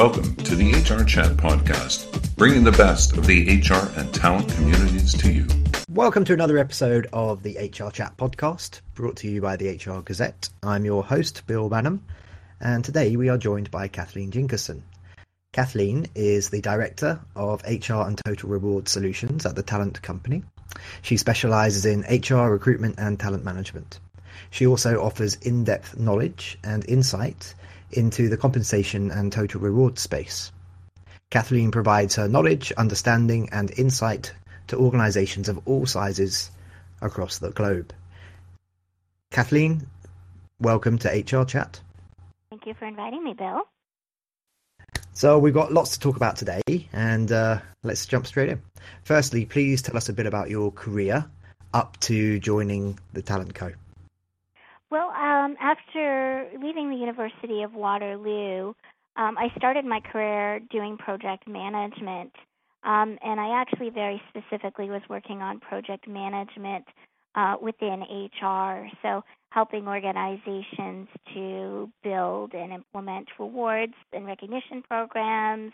Welcome to the HR Chat Podcast, bringing the best of the HR and talent communities to you. Welcome to another episode of the HR Chat Podcast, brought to you by the HR Gazette. I'm your host, Bill Banham, and today we are joined by Kathleen Jinkerson. Kathleen is the Director of HR and Total Reward Solutions at the Talent Company. She specializes in HR recruitment and talent management. She also offers in depth knowledge and insight into the compensation and total reward space. Kathleen provides her knowledge, understanding, and insight to organizations of all sizes across the globe. Kathleen, welcome to HR Chat. Thank you for inviting me, Bill. So, we've got lots to talk about today, and uh, let's jump straight in. Firstly, please tell us a bit about your career up to joining the Talent Co. Well, um, after leaving the University of Waterloo, um, I started my career doing project management. Um, and I actually very specifically was working on project management uh, within HR. So, helping organizations to build and implement rewards and recognition programs,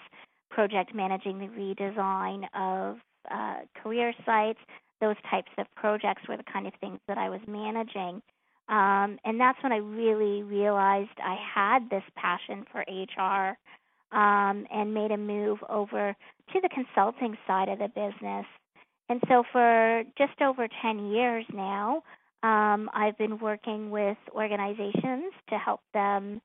project managing the redesign of uh, career sites, those types of projects were the kind of things that I was managing. Um, and that's when I really realized I had this passion for HR um, and made a move over to the consulting side of the business. And so for just over 10 years now, um, I've been working with organizations to help them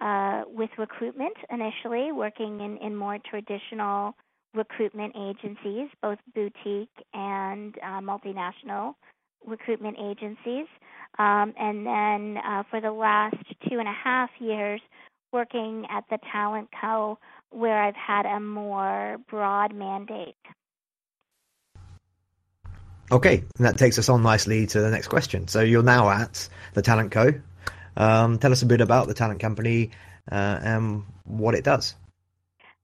uh, with recruitment initially, working in, in more traditional recruitment agencies, both boutique and uh, multinational recruitment agencies. Um, and then uh, for the last two and a half years, working at the Talent Co., where I've had a more broad mandate. Okay, that takes us on nicely to the next question. So you're now at the Talent Co. Um, tell us a bit about the Talent Company uh, and what it does.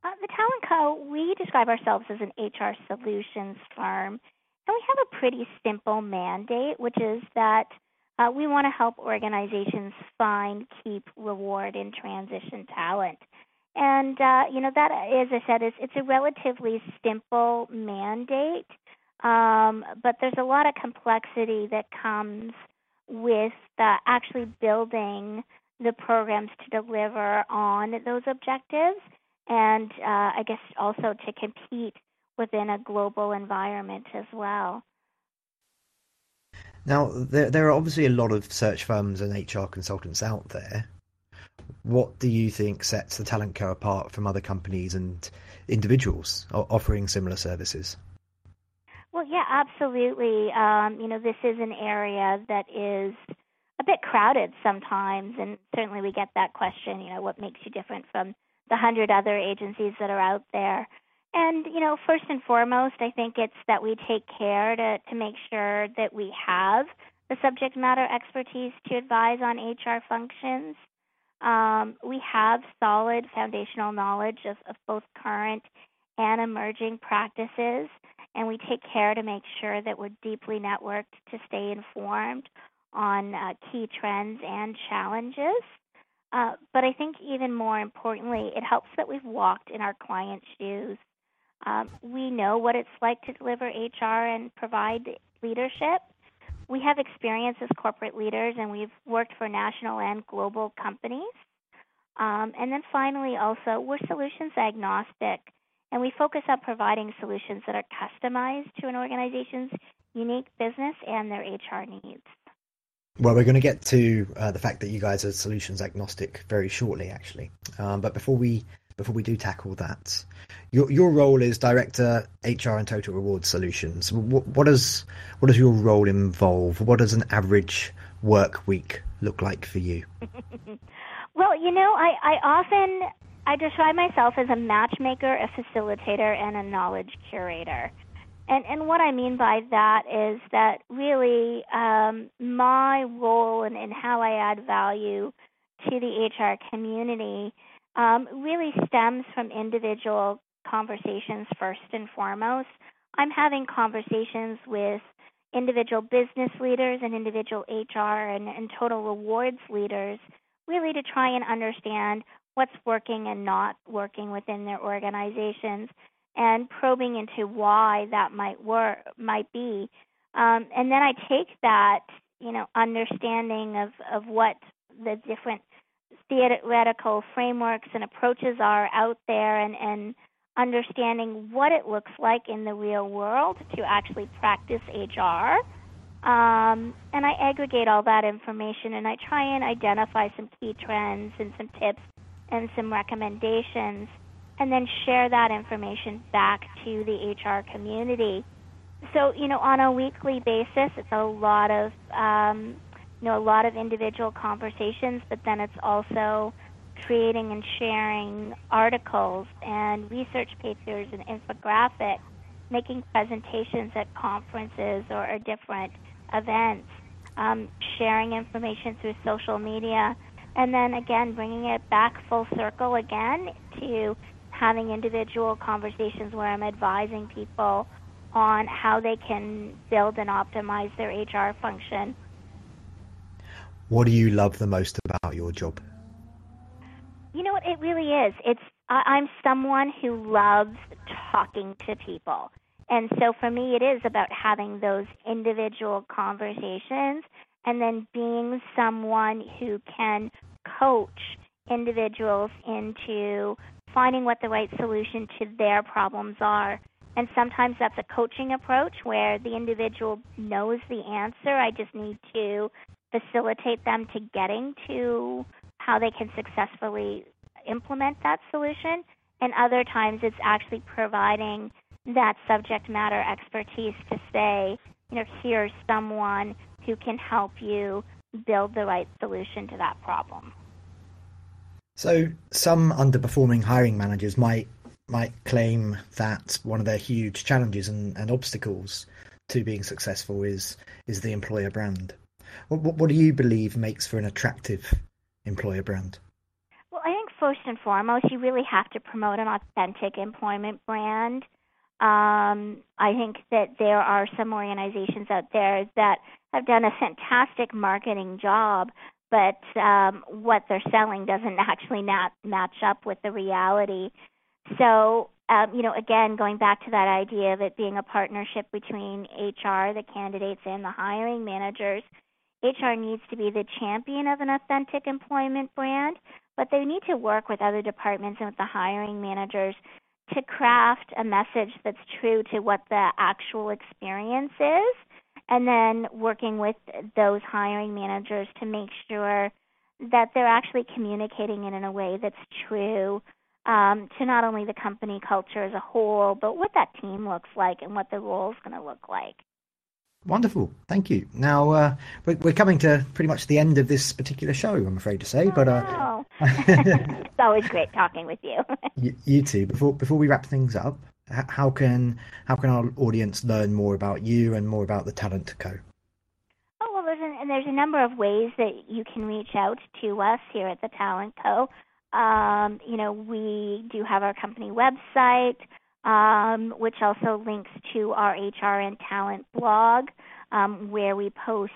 Uh, the Talent Co. We describe ourselves as an HR solutions firm, and we have a pretty simple mandate, which is that uh, we want to help organizations find, keep, reward, and transition talent. And uh, you know that, as I said, is it's a relatively simple mandate, um, but there's a lot of complexity that comes with uh, actually building the programs to deliver on those objectives, and uh, I guess also to compete within a global environment as well. Now, there, there are obviously a lot of search firms and HR consultants out there. What do you think sets the Talent Co apart from other companies and individuals offering similar services? Well, yeah, absolutely. Um, you know, this is an area that is a bit crowded sometimes, and certainly we get that question. You know, what makes you different from the hundred other agencies that are out there? And, you know, first and foremost, I think it's that we take care to, to make sure that we have the subject matter expertise to advise on HR functions. Um, we have solid foundational knowledge of, of both current and emerging practices, and we take care to make sure that we're deeply networked to stay informed on uh, key trends and challenges. Uh, but I think even more importantly, it helps that we've walked in our clients' shoes um, we know what it's like to deliver HR and provide leadership. We have experience as corporate leaders, and we've worked for national and global companies. Um, and then finally, also, we're solutions agnostic, and we focus on providing solutions that are customized to an organization's unique business and their HR needs. Well, we're going to get to uh, the fact that you guys are solutions agnostic very shortly, actually. Um, but before we before we do tackle that, your your role is director HR and total reward solutions. What, what does what does your role involve? What does an average work week look like for you? well, you know, I, I often I describe myself as a matchmaker, a facilitator, and a knowledge curator. And and what I mean by that is that really um, my role and, and how I add value to the HR community um, really stems from individual conversations first and foremost. I'm having conversations with individual business leaders and individual HR and, and total rewards leaders really to try and understand what's working and not working within their organizations and probing into why that might work might be um, and then i take that you know understanding of of what the different theoretical frameworks and approaches are out there and and understanding what it looks like in the real world to actually practice hr um, and I aggregate all that information and I try and identify some key trends and some tips and some recommendations and then share that information back to the HR community. So, you know, on a weekly basis, it's a lot of, um, you know, a lot of individual conversations, but then it's also creating and sharing articles and research papers and infographics, making presentations at conferences or, or different events, um, sharing information through social media, and then again bringing it back full circle again to having individual conversations where I'm advising people on how they can build and optimize their HR function. What do you love the most about your job? You know what? It really is. It's I'm someone who loves talking to people. And so for me, it is about having those individual conversations and then being someone who can coach individuals into finding what the right solution to their problems are. And sometimes that's a coaching approach where the individual knows the answer. I just need to facilitate them to getting to how they can successfully implement that solution. And other times it's actually providing that subject matter expertise to say, you know, here's someone who can help you build the right solution to that problem. So some underperforming hiring managers might might claim that one of their huge challenges and, and obstacles to being successful is is the employer brand. What, what, do you believe makes for an attractive employer brand? Well, I think first and foremost, you really have to promote an authentic employment brand. Um, I think that there are some organizations out there that have done a fantastic marketing job, but um, what they're selling doesn't actually not match up with the reality. So, um, you know, again, going back to that idea of it being a partnership between HR, the candidates, and the hiring managers, HR needs to be the champion of an authentic employment brand, but they need to work with other departments and with the hiring managers to craft a message that's true to what the actual experience is, and then working with those hiring managers to make sure that they're actually communicating it in a way that's true um, to not only the company culture as a whole, but what that team looks like and what the role is going to look like. Wonderful, thank you. Now uh, we're coming to pretty much the end of this particular show. I'm afraid to say, oh, but uh, no. it's always great talking with you. you. You too. Before before we wrap things up, how can how can our audience learn more about you and more about the Talent Co? Oh well, there's a, and there's a number of ways that you can reach out to us here at the Talent Co. Um, you know, we do have our company website um, which also links to our HR and talent blog, um, where we post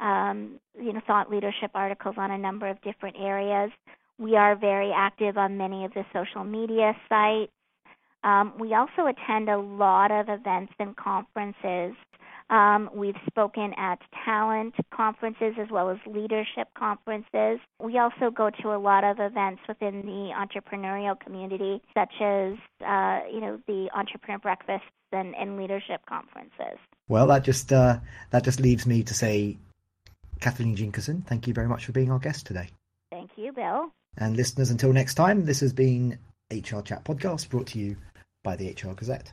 um, you know thought leadership articles on a number of different areas. We are very active on many of the social media sites. Um, we also attend a lot of events and conferences um, we've spoken at talent conferences as well as leadership conferences. We also go to a lot of events within the entrepreneurial community, such as uh, you know the entrepreneur breakfasts and, and leadership conferences. Well, that just uh, that just leaves me to say, Kathleen Jinkerson, thank you very much for being our guest today. Thank you, Bill. And listeners, until next time, this has been HR Chat Podcast brought to you by the HR Gazette.